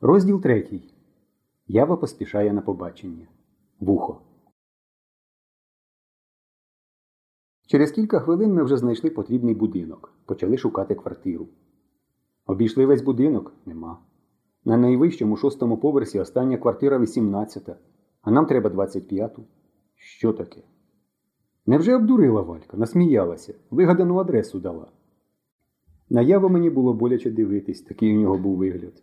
Розділ третій. Ява поспішає на побачення. Вухо. Через кілька хвилин ми вже знайшли потрібний будинок. Почали шукати квартиру. Обійшли весь будинок нема. На найвищому шостому поверсі остання квартира 18, а нам треба 25-ту. Що таке? Невже обдурила Валька, насміялася, вигадану адресу дала. На яву мені було боляче дивитись, такий у нього був вигляд.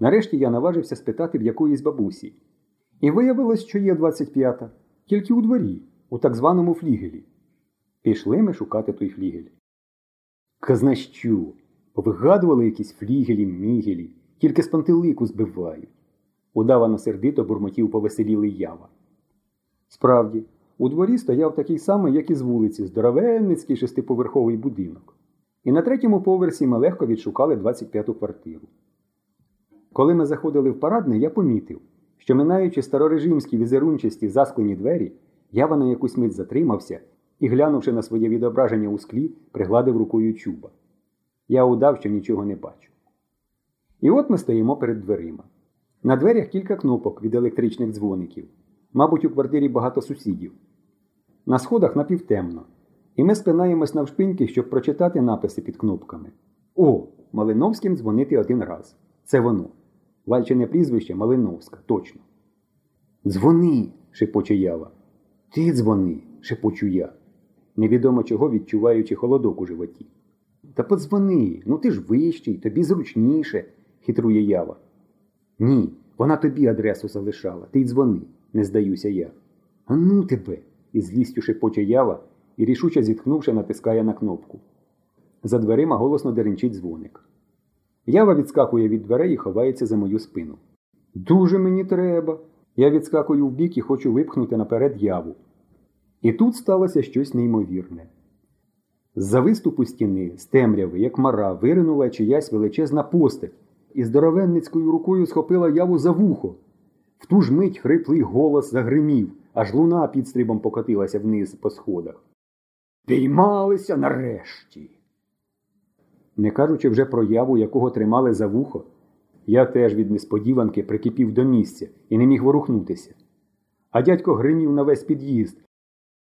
Нарешті я наважився спитати в якоїсь бабусі. І виявилось, що є 25-та, тільки у дворі, у так званому флігелі. Пішли ми шукати той флігель. Казна що? Повигадували якісь флігелі, мігелі, тільки з пантелику збивають. Удавано сердито бурмотів повеселілий ява. Справді, у дворі стояв такий самий, як і з вулиці, здоровенницький шестиповерховий будинок. І на третьому поверсі ми легко відшукали 25-ту квартиру. Коли ми заходили в парадний, я помітив, що, минаючи старорежимські візерунчасті засклені двері, ява на якусь мить затримався і, глянувши на своє відображення у склі, пригладив рукою чуба. Я удав, що нічого не бачу. І от ми стоїмо перед дверима. На дверях кілька кнопок від електричних дзвоників. Мабуть, у квартирі багато сусідів. На сходах напівтемно. І ми спинаємось навшпиньки, щоб прочитати написи під кнопками. О, Малиновським дзвонити один раз. Це воно. Вальчине прізвище Малиновська, точно. Дзвони, шепоче ява. Ти дзвони, шепочу я, невідомо чого відчуваючи холодок у животі. Та подзвони, ну ти ж вищий, тобі зручніше, хитрує ява. Ні, вона тобі адресу залишала, ти й дзвони, не здаюся я. А ну тебе, із злістю шепоче ява і рішуче зітхнувши, натискає на кнопку. За дверима голосно деренчить дзвоник. Ява відскакує від дверей і ховається за мою спину. Дуже мені треба. Я відскакую вбік і хочу випхнути наперед яву. І тут сталося щось неймовірне. З-за виступу стіни, з темряви, як мара, виринула чиясь величезна постать і здоровенницькою рукою схопила яву за вухо. В ту ж мить хриплий голос загримів, аж луна підстрибом покотилася вниз по сходах. Піймалися нарешті. Не кажучи вже про яву, якого тримали за вухо, я теж від несподіванки прикипів до місця і не міг ворухнутися. А дядько гримів на весь під'їзд.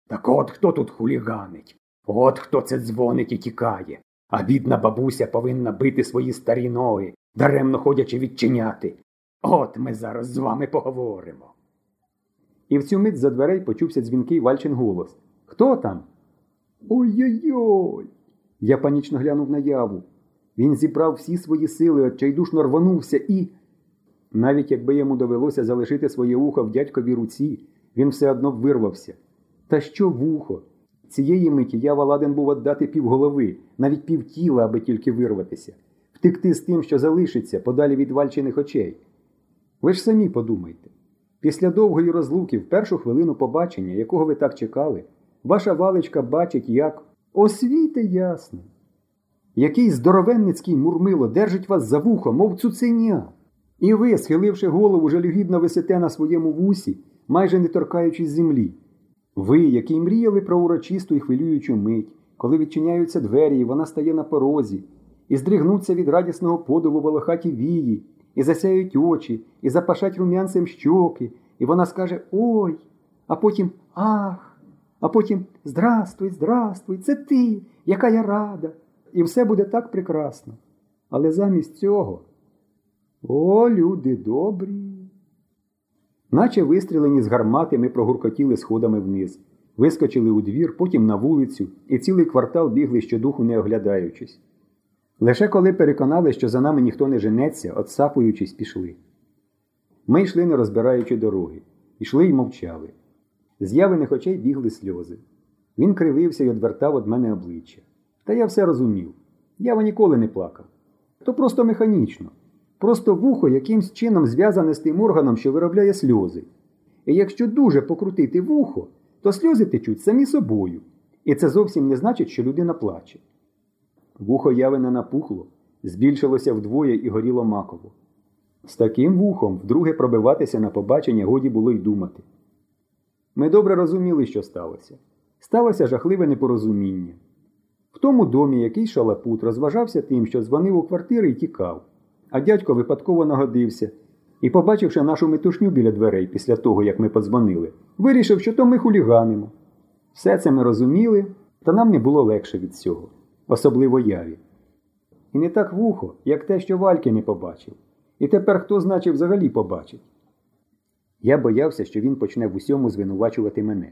Так от хто тут хуліганить? От хто це дзвонить і тікає, а бідна бабуся повинна бити свої старі ноги, даремно ходячи відчиняти. От ми зараз з вами поговоримо. І в цю мить за дверей почувся дзвінкий Вальчин голос. Хто там? Ой-ой-ой. Я панічно глянув на яву. Він зібрав всі свої сили, отчайдушно рванувся і. Навіть якби йому довелося залишити своє ухо в дядьковій руці, він все одно вирвався. Та що вухо? Цієї миті я ладен був віддати півголови, навіть півтіла, аби тільки вирватися, втекти з тим, що залишиться, подалі від вальчених очей. Ви ж самі подумайте. Після довгої розлуки, в першу хвилину побачення, якого ви так чекали, ваша валичка бачить, як освіти ясно. Який здоровенницький мурмило держить вас за вухо, мов цуценя. І ви, схиливши голову, жалюгідно висите на своєму вусі, майже не торкаючись землі. Ви, які мріяли про урочисту і хвилюючу мить, коли відчиняються двері, і вона стає на порозі, і здригнуться від радісного подиву волохаті вії, і засяють очі, і запашать рум'янцем щоки, і вона скаже Ой, а потім ах, а потім Здрастуй, здрастуй, це ти, яка я рада. І все буде так прекрасно. Але замість цього. О, люди добрі. Наче вистрілені з гармати, ми прогуркотіли сходами вниз, вискочили у двір, потім на вулицю, і цілий квартал бігли щодуху, не оглядаючись. Лише коли переконали, що за нами ніхто не женеться, отсапуючись, пішли. Ми йшли, не розбираючи дороги, йшли й мовчали. З явиних очей бігли сльози. Він кривився і одвертав від мене обличчя. Та я все розумів. Ява ніколи не плакав. То просто механічно. Просто вухо якимсь чином зв'язане з тим органом, що виробляє сльози. І якщо дуже покрутити вухо, то сльози течуть самі собою. І це зовсім не значить, що людина плаче. Вухо явине напухло, збільшилося вдвоє і горіло маково. З таким вухом вдруге пробиватися на побачення годі було й думати. Ми добре розуміли, що сталося. Сталося жахливе непорозуміння. В тому домі якийсь шалапут розважався тим, що дзвонив у квартири і тікав. а дядько випадково нагодився і, побачивши нашу метушню біля дверей після того, як ми подзвонили, вирішив, що то ми хуліганимо. Все це ми розуміли, та нам не було легше від цього, особливо яві. І не так вухо, як те, що Вальки не побачив. І тепер хто, значить, взагалі побачить. Я боявся, що він почне в усьому звинувачувати мене.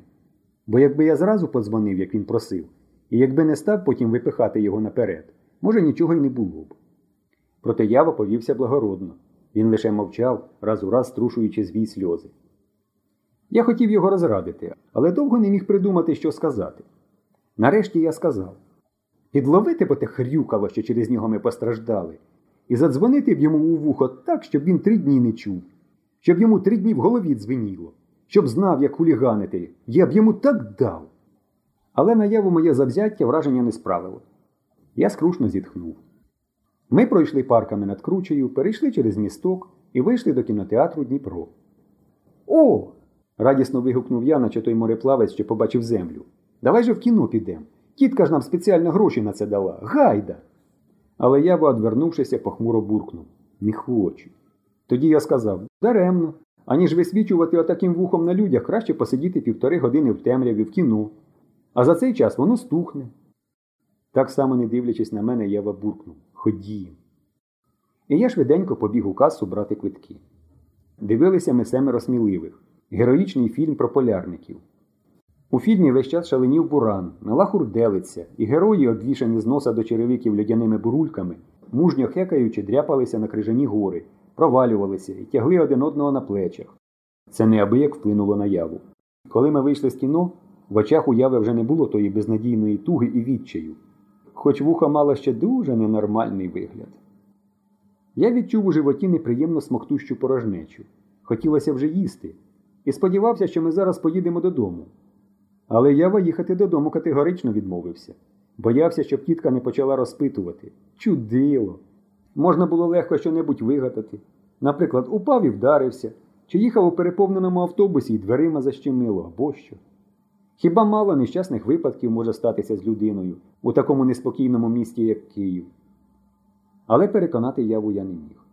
Бо якби я зразу подзвонив, як він просив, і якби не став потім випихати його наперед, може нічого й не було б. Проте ява повівся благородно. Він лише мовчав, раз у раз струшуючи звій сльози. Я хотів його розрадити, але довго не міг придумати, що сказати. Нарешті я сказав підловити бо те хрюкало, що через нього ми постраждали, і задзвонити б йому у вухо так, щоб він три дні не чув, щоб йому три дні в голові дзвеніло, щоб знав, як хуліганити, я б йому так дав. Але наяву моє завзяття враження не справило. Я скрушно зітхнув. Ми пройшли парками над кручею, перейшли через місток і вийшли до кінотеатру Дніпро. О! радісно вигукнув я, наче той мореплавець, що побачив землю. Давай же в кіно підемо. Тітка ж нам спеціально гроші на це дала. Гайда! Але я, одвернувшися, похмуро буркнув. Не хочу. Тоді я сказав даремно. Аніж висвічувати отаким вухом на людях, краще посидіти півтори години в темряві в кіно. А за цей час воно стухне. Так само, не дивлячись на мене, Ява буркнув Ходім. І я швиденько побіг у касу брати квитки. Дивилися ми семеро сміливих. Героїчний фільм про полярників. У фільмі весь час шаленів буран, мила хурделиця, і герої, обвішані з носа до черевиків льодяними бурульками, мужньо хекаючи, дряпалися на крижані гори, провалювалися і тягли один одного на плечах. Це неабияк вплинуло на яву. Коли ми вийшли з кіно, в очах уяви вже не було тої безнадійної туги і відчаю, хоч вуха мала ще дуже ненормальний вигляд. Я відчув у животі неприємно смоктущу порожнечу. Хотілося вже їсти, і сподівався, що ми зараз поїдемо додому. Але Ява їхати додому категорично відмовився. Боявся, щоб тітка не почала розпитувати. Чудило! Можна було легко щонебудь вигадати. Наприклад, упав і вдарився, чи їхав у переповненому автобусі і дверима защемило, або що. Хіба мало нещасних випадків може статися з людиною у такому неспокійному місті, як Київ? Але переконати яву я не міг.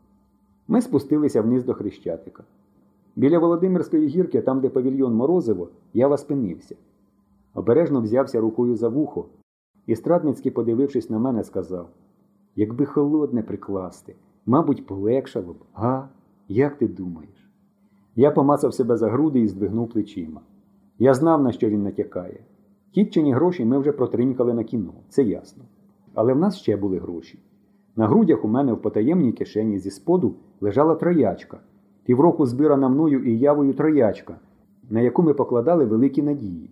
Ми спустилися вниз до Хрещатика. Біля Володимирської гірки, там, де павільйон Морозиво, ява спинився. Обережно взявся рукою за вухо і, страдницьки, подивившись на мене, сказав Якби холодне прикласти, мабуть, полегшало б, га? Як ти думаєш? Я помацав себе за груди і здвигнув плечима. Я знав, на що він натякає. Тітчині гроші ми вже протринькали на кіно, це ясно. Але в нас ще були гроші. На грудях у мене в потаємній кишені зі споду лежала троячка, півроку збирана мною і явою троячка, на яку ми покладали великі надії.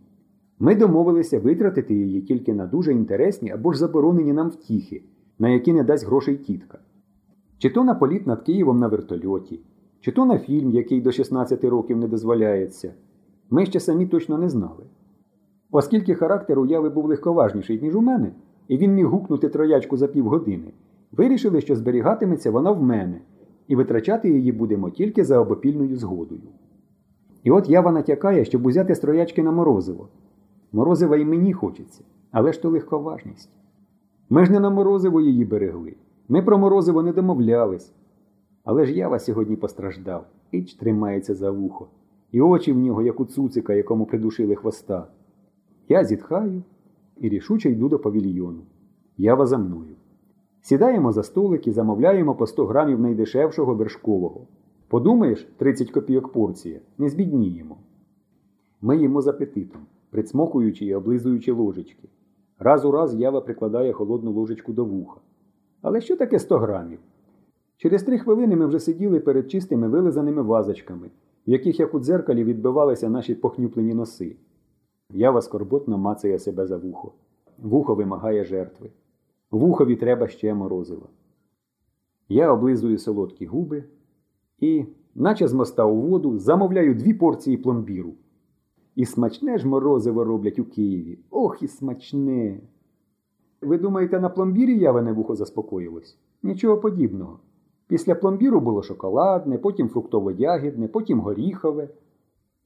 Ми домовилися витратити її тільки на дуже інтересні або ж заборонені нам втіхи, на які не дасть грошей тітка. Чи то на політ над Києвом на вертольоті, чи то на фільм, який до 16 років не дозволяється. Ми ще самі точно не знали. Оскільки характер уяви був легковажніший, ніж у мене, і він міг гукнути троячку за півгодини, вирішили, що зберігатиметься вона в мене, і витрачати її будемо тільки за обопільною згодою. І от ява натякає, щоб узяти строячки на морозиво. Морозива і мені хочеться, але ж то легковажність. Ми ж не на морозиво її берегли. Ми про морозиво не домовлялись. Але ж ява сьогодні постраждав, іч тримається за вухо, і очі в нього, як у цуцика, якому придушили хвоста. Я зітхаю і рішуче йду до павільйону. Ява за мною. Сідаємо за столик і замовляємо по 100 грамів найдешевшого вершкового. Подумаєш, 30 копійок порція, не збідніємо. Ми їмо з апетитом, прицмокуючи і облизуючи ложечки. Раз у раз ява прикладає холодну ложечку до вуха. Але що таке 100 грамів? Через три хвилини ми вже сиділи перед чистими вилизаними вазочками, в яких, як у дзеркалі, відбивалися наші похнюплені носи. Ява скорботно мацає себе за вухо. Вухо вимагає жертви. Вухові треба ще морозива. Я облизую солодкі губи і, наче з моста у воду, замовляю дві порції пломбіру. І смачне ж морозиво роблять у Києві. Ох і смачне. Ви думаєте, на пломбірі явине вухо заспокоїлось? Нічого подібного. Після пломбіру було шоколадне, потім фруктово-ягідне, потім горіхове.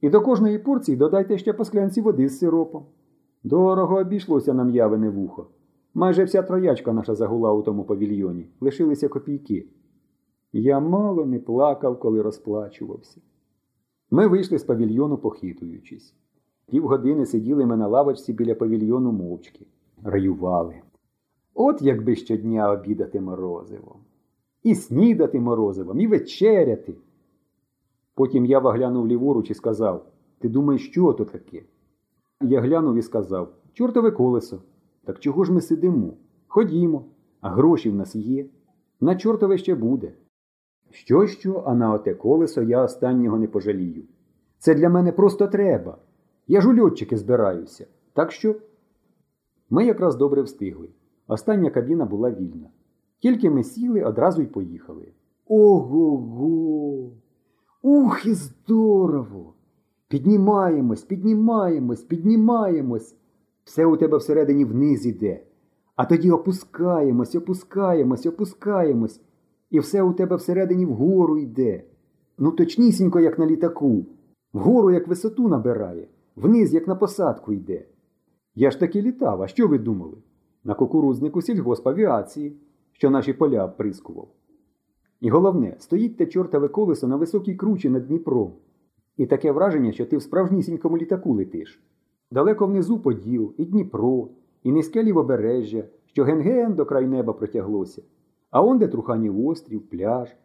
І до кожної порції додайте ще по склянці води з сиропом. Дорого обійшлося нам явине вухо. Майже вся троячка наша загула у тому павільйоні, лишилися копійки. Я мало не плакав, коли розплачувався. Ми вийшли з павільйону, похитуючись. Півгодини сиділи ми на лавочці біля павільйону мовчки, раювали. От якби щодня обідати морозивом. І снідати морозивом, і вечеряти. Потім я ваглянув ліворуч і сказав Ти думаєш, що то таке? Я глянув і сказав Чортове колесо. Так чого ж ми сидимо? Ходімо, а гроші в нас є. На чортове ще буде. Що, що, а на оте колесо я останнього не пожалію. Це для мене просто треба. Я ж у льотчики збираюся. Так що. Ми якраз добре встигли. Остання кабіна була вільна. Тільки ми сіли, одразу й поїхали. Ого го! Ух, і здорово! Піднімаємось, піднімаємось, піднімаємось. Все у тебе всередині вниз іде. А тоді опускаємось, опускаємось, опускаємось. І все у тебе всередині вгору йде. Ну, точнісінько, як на літаку. Вгору як висоту набирає, вниз, як на посадку йде. Я ж таки літав, а що ви думали? На кукурузнику сільгоспавіації, що наші поля обприскував. І головне, стоїть те чортове колесо на високій кручі над Дніпром. І таке враження, що ти в справжнісінькому літаку летиш. Далеко внизу Поділ, і Дніпро, і низьке лівобережжя, що ген-ген до край неба протяглося. А он де Труханів острів, пляж.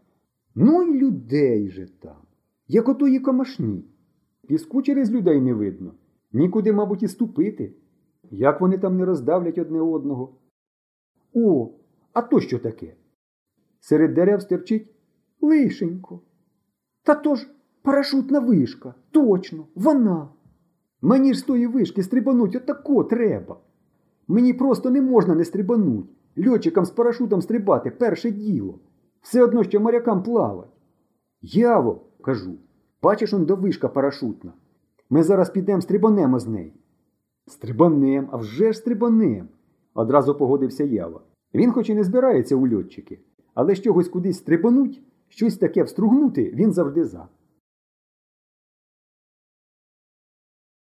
Ну й людей же там, як отої комашні. Піску через людей не видно. Нікуди, мабуть, і ступити. Як вони там не роздавлять одне одного? О, а то що таке? Серед дерев стерчить лишенько. Та то ж парашутна вишка. Точно, вона. Мені ж з тої вишки стрибануть отако треба. Мені просто не можна не стрибануть. Льотчикам з парашутом стрибати перше діло. Все одно, що морякам плавать. Яво, кажу, бачиш он до вишка парашутна. Ми зараз підемо стрибанемо з неї. Стрибанем, а вже ж стрибанем, одразу погодився Ява. Він хоч і не збирається у льотчики, але з чогось кудись стрибануть, щось таке встругнути він завжди за.